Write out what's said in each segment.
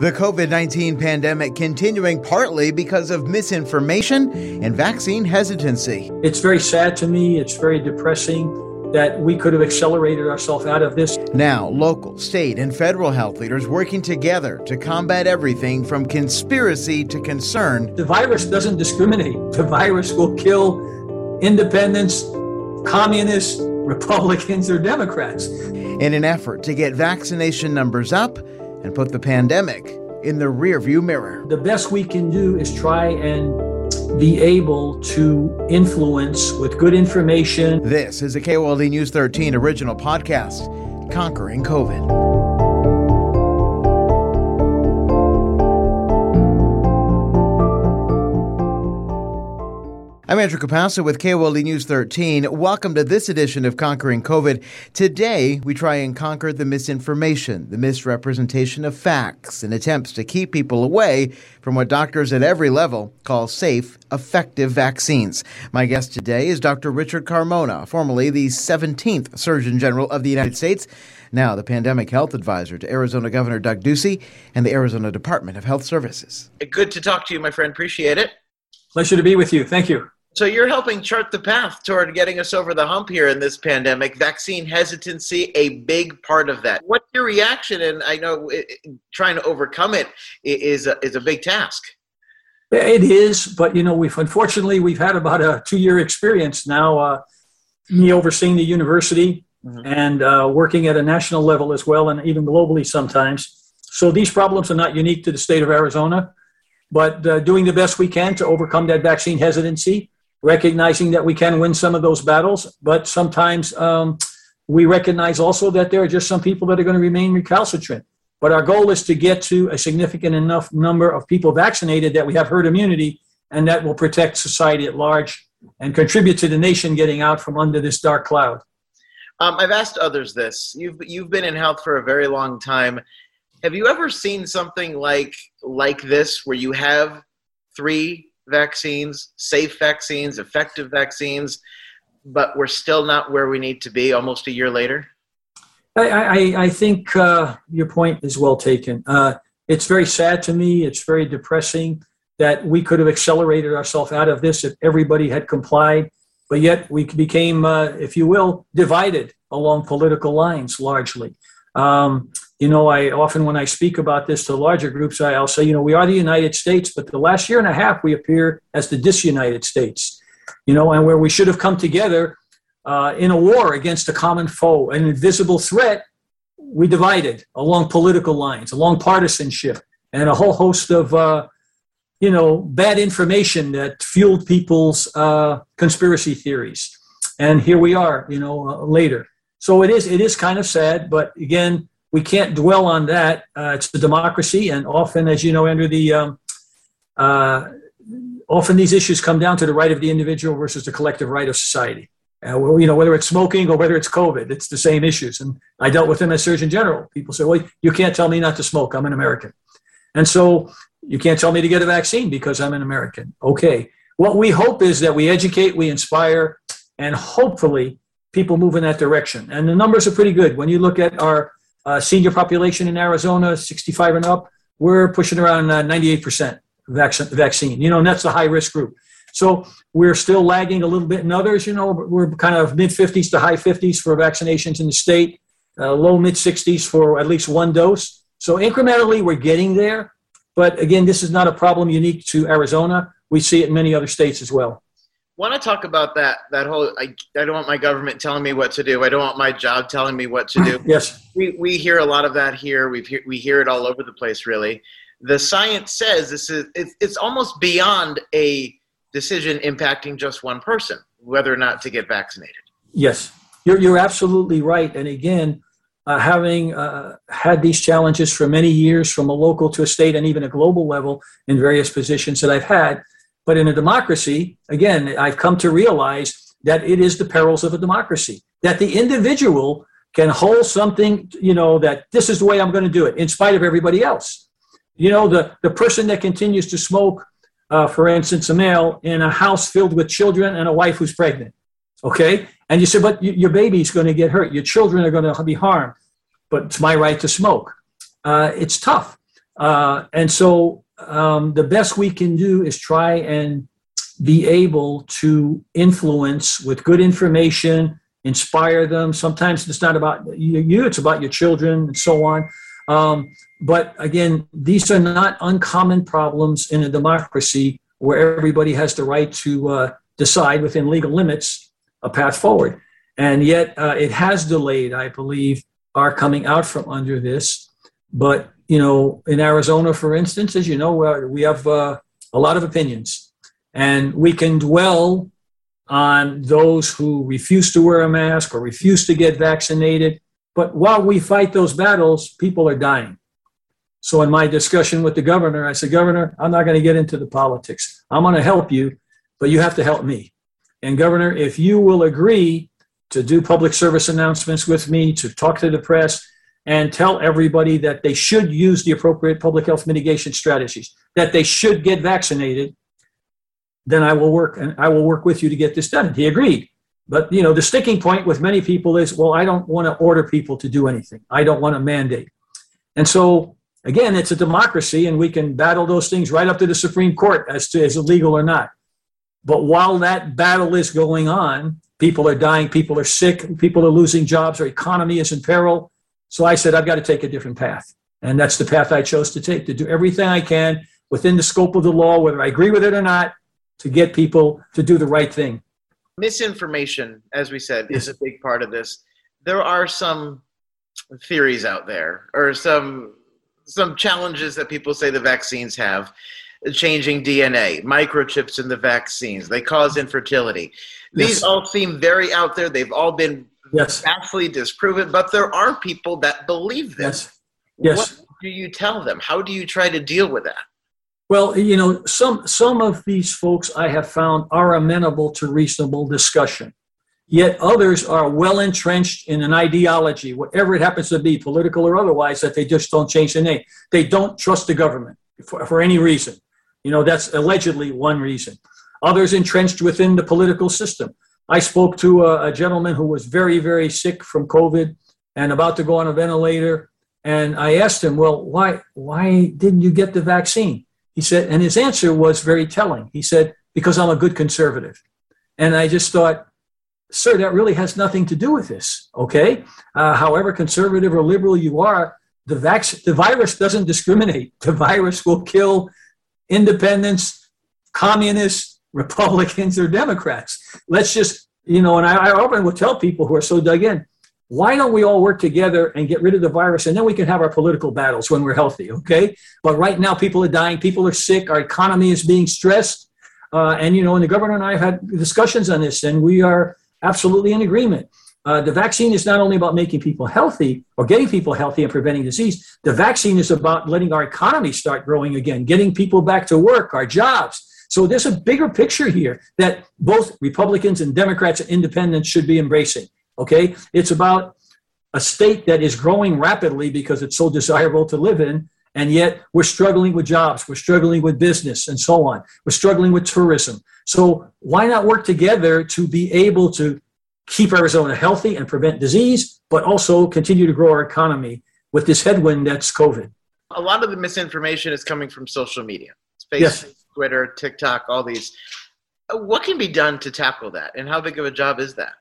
The COVID 19 pandemic continuing partly because of misinformation and vaccine hesitancy. It's very sad to me. It's very depressing that we could have accelerated ourselves out of this. Now, local, state, and federal health leaders working together to combat everything from conspiracy to concern. The virus doesn't discriminate. The virus will kill independents, communists, Republicans, or Democrats. In an effort to get vaccination numbers up, and put the pandemic in the rearview mirror. The best we can do is try and be able to influence with good information. This is a KOLD News 13 original podcast, Conquering COVID. I'm Andrew Capasso with KOLD News 13. Welcome to this edition of Conquering COVID. Today, we try and conquer the misinformation, the misrepresentation of facts, and attempts to keep people away from what doctors at every level call safe, effective vaccines. My guest today is Dr. Richard Carmona, formerly the 17th Surgeon General of the United States, now the Pandemic Health Advisor to Arizona Governor Doug Ducey and the Arizona Department of Health Services. Good to talk to you, my friend. Appreciate it. Pleasure to be with you. Thank you. So you're helping chart the path toward getting us over the hump here in this pandemic. Vaccine hesitancy, a big part of that. What's your reaction? And I know it, trying to overcome it is a, is a big task. It is, but you know, we've unfortunately we've had about a two-year experience now. Uh, me overseeing the university mm-hmm. and uh, working at a national level as well, and even globally sometimes. So these problems are not unique to the state of Arizona, but uh, doing the best we can to overcome that vaccine hesitancy recognizing that we can win some of those battles, but sometimes um, we recognize also that there are just some people that are going to remain recalcitrant. But our goal is to get to a significant enough number of people vaccinated that we have herd immunity and that will protect society at large and contribute to the nation getting out from under this dark cloud. Um, I've asked others this. You've you've been in health for a very long time. Have you ever seen something like like this, where you have three vaccines, safe vaccines, effective vaccines, but we're still not where we need to be almost a year later? I, I, I think uh, your point is well taken. Uh, it's very sad to me. It's very depressing that we could have accelerated ourselves out of this if everybody had complied, but yet we became, uh, if you will, divided along political lines largely. Um, you know, I often, when I speak about this to larger groups, I'll say, you know, we are the United States, but the last year and a half we appear as the disunited states, you know, and where we should have come together uh, in a war against a common foe, an invisible threat, we divided along political lines, along partisanship, and a whole host of, uh, you know, bad information that fueled people's uh, conspiracy theories. And here we are, you know, uh, later. So it is it is kind of sad, but again, we can't dwell on that. Uh, it's a democracy, and often, as you know, Andrew, the um, uh, often these issues come down to the right of the individual versus the collective right of society. Uh, well, you know, whether it's smoking or whether it's COVID, it's the same issues. And I dealt with them as Surgeon General. People say, "Well, you can't tell me not to smoke. I'm an American," and so you can't tell me to get a vaccine because I'm an American. Okay. What we hope is that we educate, we inspire, and hopefully people move in that direction. And the numbers are pretty good. When you look at our uh, senior population in Arizona, 65 and up, we're pushing around uh, 98% vaccine, vaccine. You know, and that's the high risk group. So we're still lagging a little bit in others. You know, we're kind of mid 50s to high 50s for vaccinations in the state, uh, low mid 60s for at least one dose. So incrementally, we're getting there. But again, this is not a problem unique to Arizona. We see it in many other states as well want to talk about that that whole I, I don't want my government telling me what to do. I don't want my job telling me what to do. Yes. We, we hear a lot of that here. We hear, we hear it all over the place really. The science says this is it's, it's almost beyond a decision impacting just one person whether or not to get vaccinated. Yes. You're, you're absolutely right. And again uh, having uh, had these challenges for many years from a local to a state and even a global level in various positions that i've had but in a democracy, again, I've come to realize that it is the perils of a democracy, that the individual can hold something, you know, that this is the way I'm going to do it, in spite of everybody else. You know, the, the person that continues to smoke, uh, for instance, a male in a house filled with children and a wife who's pregnant, okay? And you say, but your baby's going to get hurt, your children are going to be harmed, but it's my right to smoke. Uh, it's tough. Uh, and so um, the best we can do is try and be able to influence with good information, inspire them. Sometimes it's not about you, it's about your children and so on. Um, but again, these are not uncommon problems in a democracy where everybody has the right to uh, decide within legal limits a path forward. And yet, uh, it has delayed, I believe, our coming out from under this. But, you know, in Arizona, for instance, as you know, we have uh, a lot of opinions. And we can dwell on those who refuse to wear a mask or refuse to get vaccinated. But while we fight those battles, people are dying. So, in my discussion with the governor, I said, Governor, I'm not going to get into the politics. I'm going to help you, but you have to help me. And, Governor, if you will agree to do public service announcements with me, to talk to the press, and tell everybody that they should use the appropriate public health mitigation strategies, that they should get vaccinated, then I will work and I will work with you to get this done. He agreed. But you know, the sticking point with many people is, well, I don't want to order people to do anything. I don't want to mandate. And so again, it's a democracy and we can battle those things right up to the Supreme Court as to is it legal or not. But while that battle is going on, people are dying, people are sick, people are losing jobs, our economy is in peril. So I said, I've got to take a different path. And that's the path I chose to take to do everything I can within the scope of the law, whether I agree with it or not, to get people to do the right thing. Misinformation, as we said, is a big part of this. There are some theories out there or some some challenges that people say the vaccines have changing DNA, microchips in the vaccines, they cause infertility. These yes. all seem very out there. They've all been yes. vastly disproven, but there are people that believe this. Yes. yes. What do you tell them? How do you try to deal with that? Well, you know, some some of these folks I have found are amenable to reasonable discussion. Yet others are well entrenched in an ideology, whatever it happens to be, political or otherwise, that they just don't change the name. They don't trust the government for, for any reason. You know, that's allegedly one reason. Others entrenched within the political system. I spoke to a, a gentleman who was very, very sick from COVID and about to go on a ventilator. And I asked him, well, why, why didn't you get the vaccine? He said, and his answer was very telling. He said, because I'm a good conservative. And I just thought, sir, that really has nothing to do with this. Okay, uh, however conservative or liberal you are, the vac- the virus doesn't discriminate. The virus will kill independents, communists, Republicans, or Democrats. Let's just you know, and I, I often will tell people who are so dug in, why don't we all work together and get rid of the virus and then we can have our political battles when we're healthy okay but right now people are dying people are sick our economy is being stressed uh, and you know and the governor and i have had discussions on this and we are absolutely in agreement. Uh, the vaccine is not only about making people healthy or getting people healthy and preventing disease. The vaccine is about letting our economy start growing again, getting people back to work, our jobs. So there's a bigger picture here that both Republicans and Democrats and independents should be embracing. Okay, it's about a state that is growing rapidly because it's so desirable to live in, and yet we're struggling with jobs, we're struggling with business, and so on. We're struggling with tourism. So why not work together to be able to keep Arizona healthy and prevent disease, but also continue to grow our economy with this headwind that's COVID? A lot of the misinformation is coming from social media. Facebook, yes. Twitter, TikTok, all these. What can be done to tackle that, and how big of a job is that?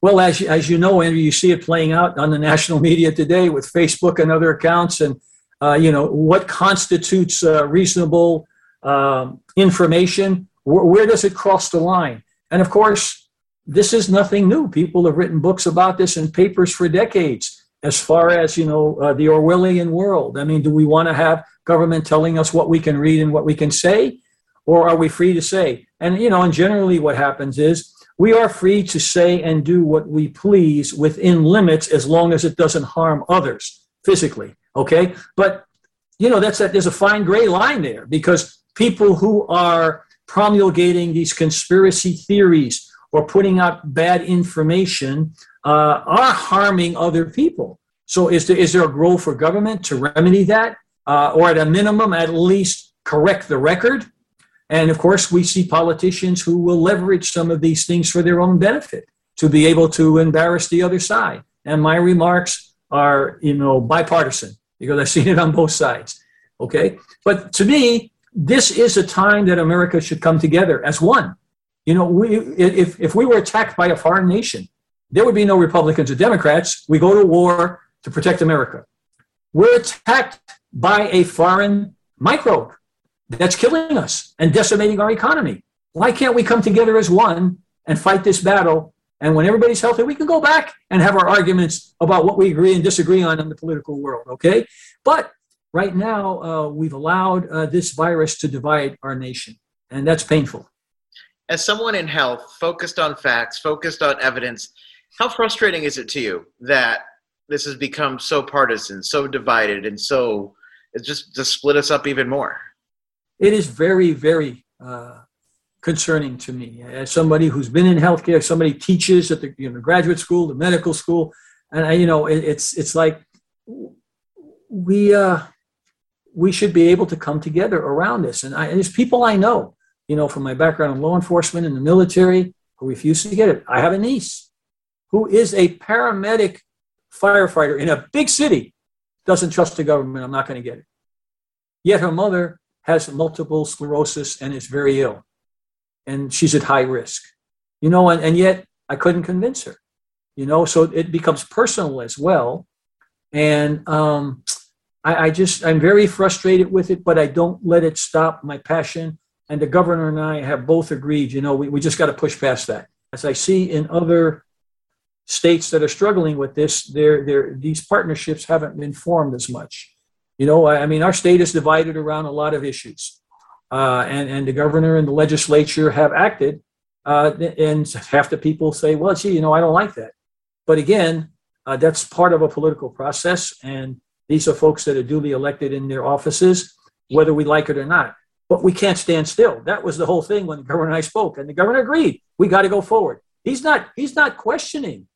Well, as, as you know, Andrew, you see it playing out on the national media today with Facebook and other accounts. And, uh, you know, what constitutes uh, reasonable um, information where, where does it cross the line? And of course, this is nothing new. People have written books about this and papers for decades. As far as you know, uh, the Orwellian world. I mean, do we want to have government telling us what we can read and what we can say, or are we free to say? And you know, and generally, what happens is we are free to say and do what we please within limits, as long as it doesn't harm others physically. Okay, but you know, that's that. There's a fine gray line there because people who are promulgating these conspiracy theories or putting out bad information uh, are harming other people. So, is there, is there a role for government to remedy that? Uh, or at a minimum, at least correct the record? And of course, we see politicians who will leverage some of these things for their own benefit to be able to embarrass the other side. And my remarks are, you know, bipartisan because I've seen it on both sides. Okay. But to me, this is a time that America should come together as one. You know, we, if, if we were attacked by a foreign nation, there would be no Republicans or Democrats. We go to war to protect America. We're attacked by a foreign microbe that's killing us and decimating our economy. Why can't we come together as one and fight this battle? And when everybody's healthy, we can go back and have our arguments about what we agree and disagree on in the political world, okay? But right now, uh, we've allowed uh, this virus to divide our nation, and that's painful. As someone in health, focused on facts, focused on evidence, how frustrating is it to you that this has become so partisan, so divided, and so it's just to split us up even more? It is very, very uh, concerning to me as somebody who's been in healthcare, somebody teaches at the you know, graduate school, the medical school, and I, you know it, it's it's like we uh, we should be able to come together around this. And, I, and there's people I know, you know, from my background in law enforcement and the military, who refuse to get it. I have a niece who is a paramedic firefighter in a big city, doesn't trust the government. I'm not going to get it. Yet her mother has multiple sclerosis and is very ill, and she's at high risk. You know, and, and yet I couldn't convince her. You know, so it becomes personal as well. And um, I, I just, I'm very frustrated with it, but I don't let it stop my passion. And the governor and I have both agreed, you know, we, we just got to push past that. As I see in other states that are struggling with this, they're, they're, these partnerships haven't been formed as much. You know, I, I mean, our state is divided around a lot of issues. Uh, and, and the governor and the legislature have acted. Uh, and half the people say, well, gee, you know, I don't like that. But again, uh, that's part of a political process. And these are folks that are duly elected in their offices, whether we like it or not. But we can't stand still. That was the whole thing when the governor and I spoke, and the governor agreed. We got to go forward. He's not. He's not questioning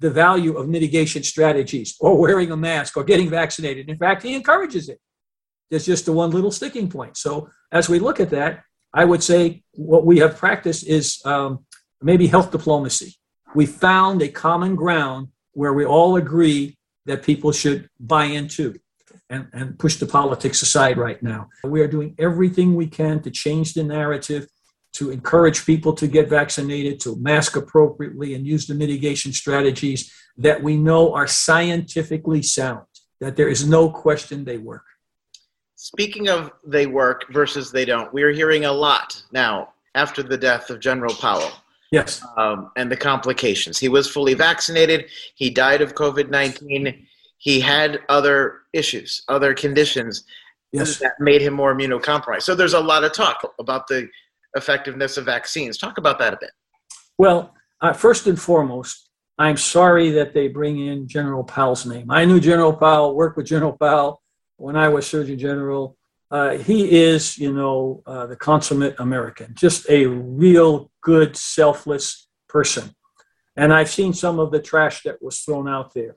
the value of mitigation strategies or wearing a mask or getting vaccinated. In fact, he encourages it. There's just the one little sticking point. So as we look at that, I would say what we have practiced is um, maybe health diplomacy. We found a common ground where we all agree that people should buy into and, and push the politics aside right now. We are doing everything we can to change the narrative, to encourage people to get vaccinated, to mask appropriately, and use the mitigation strategies that we know are scientifically sound, that there is no question they work. Speaking of they work versus they don't, we are hearing a lot now after the death of General Powell Yes. Um, and the complications. He was fully vaccinated. He died of COVID 19. He had other issues, other conditions yes. that made him more immunocompromised. So there's a lot of talk about the effectiveness of vaccines. Talk about that a bit. Well, uh, first and foremost, I'm sorry that they bring in General Powell's name. I knew General Powell, worked with General Powell when I was Surgeon General. Uh, he is, you know, uh, the consummate American, just a real good, selfless person. And I've seen some of the trash that was thrown out there.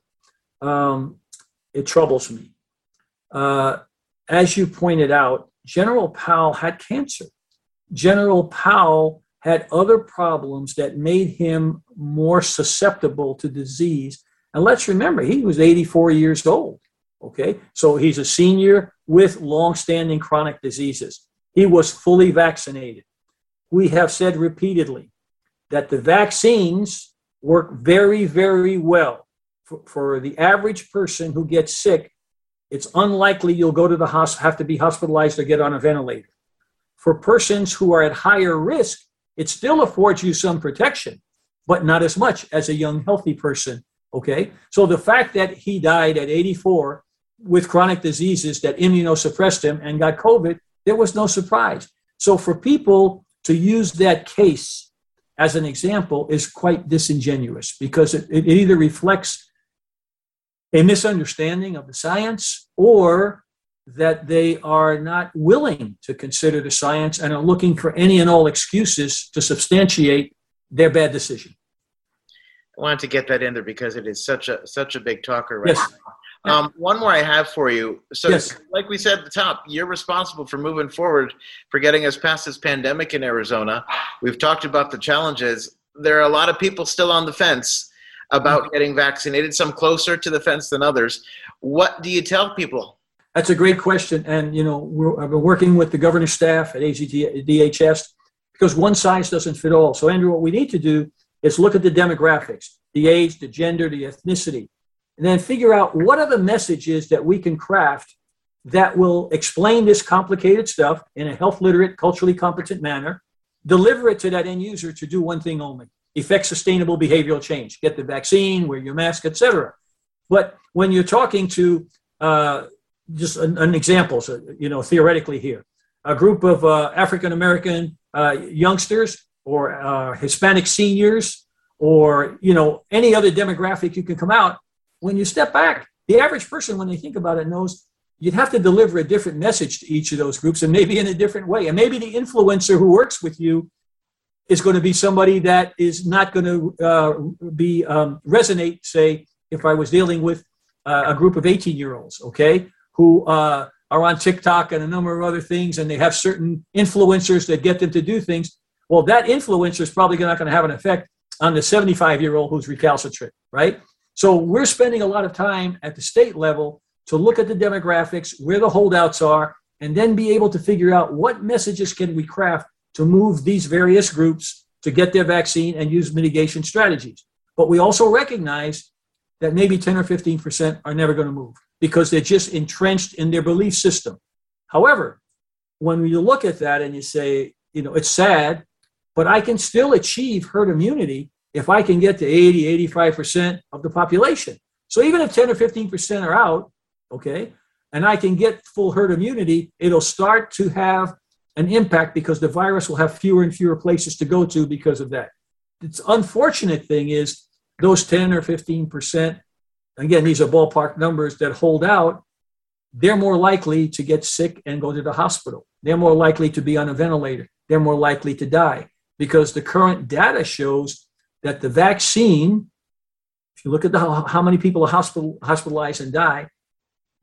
Um, it troubles me. Uh, as you pointed out, General Powell had cancer. General Powell had other problems that made him more susceptible to disease. And let's remember, he was 84 years old. Okay, so he's a senior with long-standing chronic diseases. He was fully vaccinated. We have said repeatedly that the vaccines work very, very well for, for the average person who gets sick. It's unlikely you'll go to the hospital, have to be hospitalized or get on a ventilator. For persons who are at higher risk, it still affords you some protection, but not as much as a young, healthy person. Okay, so the fact that he died at 84 with chronic diseases that immunosuppressed him and got COVID, there was no surprise. So for people to use that case as an example is quite disingenuous because it, it either reflects a misunderstanding of the science or that they are not willing to consider the science and are looking for any and all excuses to substantiate their bad decision. I wanted to get that in there because it is such a such a big talker right yes. now. Um, one more I have for you. So, yes. like we said at the top, you're responsible for moving forward for getting us past this pandemic in Arizona. We've talked about the challenges. There are a lot of people still on the fence about mm-hmm. getting vaccinated, some closer to the fence than others. What do you tell people? That's a great question. And, you know, I've been working with the governor's staff at AZDHS because one size doesn't fit all. So, Andrew, what we need to do is look at the demographics, the age, the gender, the ethnicity, and then figure out what are the messages that we can craft that will explain this complicated stuff in a health literate, culturally competent manner, deliver it to that end user to do one thing only effect sustainable behavioral change get the vaccine wear your mask etc but when you're talking to uh, just an, an, example so, you know theoretically here a group of uh, african american uh, youngsters or uh, hispanic seniors or you know any other demographic you can come out when you step back the average person when they think about it knows you'd have to deliver a different message to each of those groups and maybe in a different way. And maybe the influencer who works with you is going to be somebody that is not going to uh, be um, resonate, say, if I was dealing with uh, a group of 18 year olds, okay, who uh, are on TikTok and a number of other things, and they have certain influencers that get them to do things. Well, that influencer is probably not going to have an effect on the 75 year old who's recalcitrant, right? So we're spending a lot of time at the state level to look at the demographics, where the holdouts are, and then be able to figure out what messages can we craft to move these various groups to get their vaccine and use mitigation strategies. But we also recognize that maybe 10 or 15% are never going to move because they're just entrenched in their belief system. However, when you look at that and you say, you know, it's sad, but I can still achieve herd immunity if I can get to 80, 85% of the population. So even if 10 or 15% are out, okay, and I can get full herd immunity, it'll start to have an impact because the virus will have fewer and fewer places to go to because of that. The unfortunate thing is those 10 or 15%, again, these are ballpark numbers that hold out, they're more likely to get sick and go to the hospital. They're more likely to be on a ventilator. They're more likely to die because the current data shows that the vaccine, if you look at the, how many people are hospital, hospitalized and die,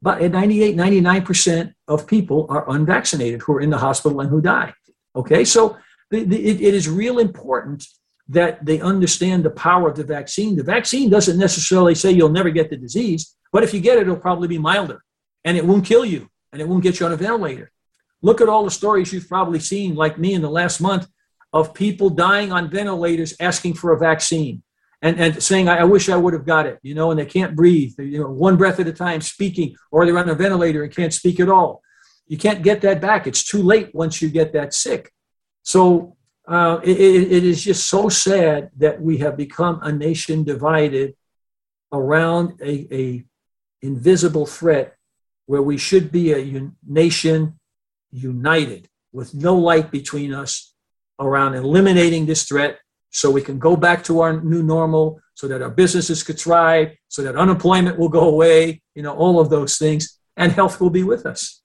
but 98, 99% of people are unvaccinated who are in the hospital and who die. Okay, so the, the, it, it is real important that they understand the power of the vaccine. The vaccine doesn't necessarily say you'll never get the disease, but if you get it, it'll probably be milder and it won't kill you and it won't get you on a ventilator. Look at all the stories you've probably seen, like me in the last month, of people dying on ventilators asking for a vaccine and, and saying, I, I wish I would have got it, you know, and they can't breathe, you know, one breath at a time speaking, or they're on a ventilator and can't speak at all. You can't get that back. It's too late once you get that sick. So uh, it, it is just so sad that we have become a nation divided around a, a invisible threat where we should be a un- nation united with no light between us around eliminating this threat so we can go back to our new normal so that our businesses could thrive so that unemployment will go away you know all of those things and health will be with us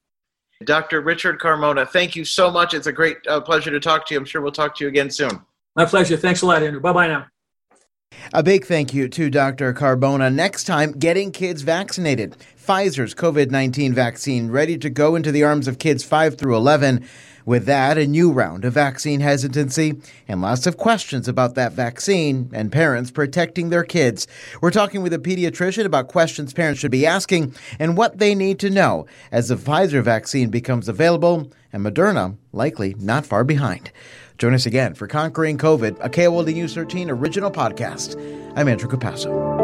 dr richard carmona thank you so much. It's a great uh, pleasure to talk to you. I'm sure we'll talk to you again soon. My pleasure. Thanks a lot andrew. Bye-bye now a big thank you to Dr. Carmona. Next time, getting kids vaccinated. Pfizer's COVID 19 vaccine ready to go into the arms of kids 5 through 11. With that, a new round of vaccine hesitancy and lots of questions about that vaccine and parents protecting their kids. We're talking with a pediatrician about questions parents should be asking and what they need to know as the Pfizer vaccine becomes available and Moderna likely not far behind. Join us again for Conquering COVID, a KOLD News 13 original podcast. I'm Andrew Capasso.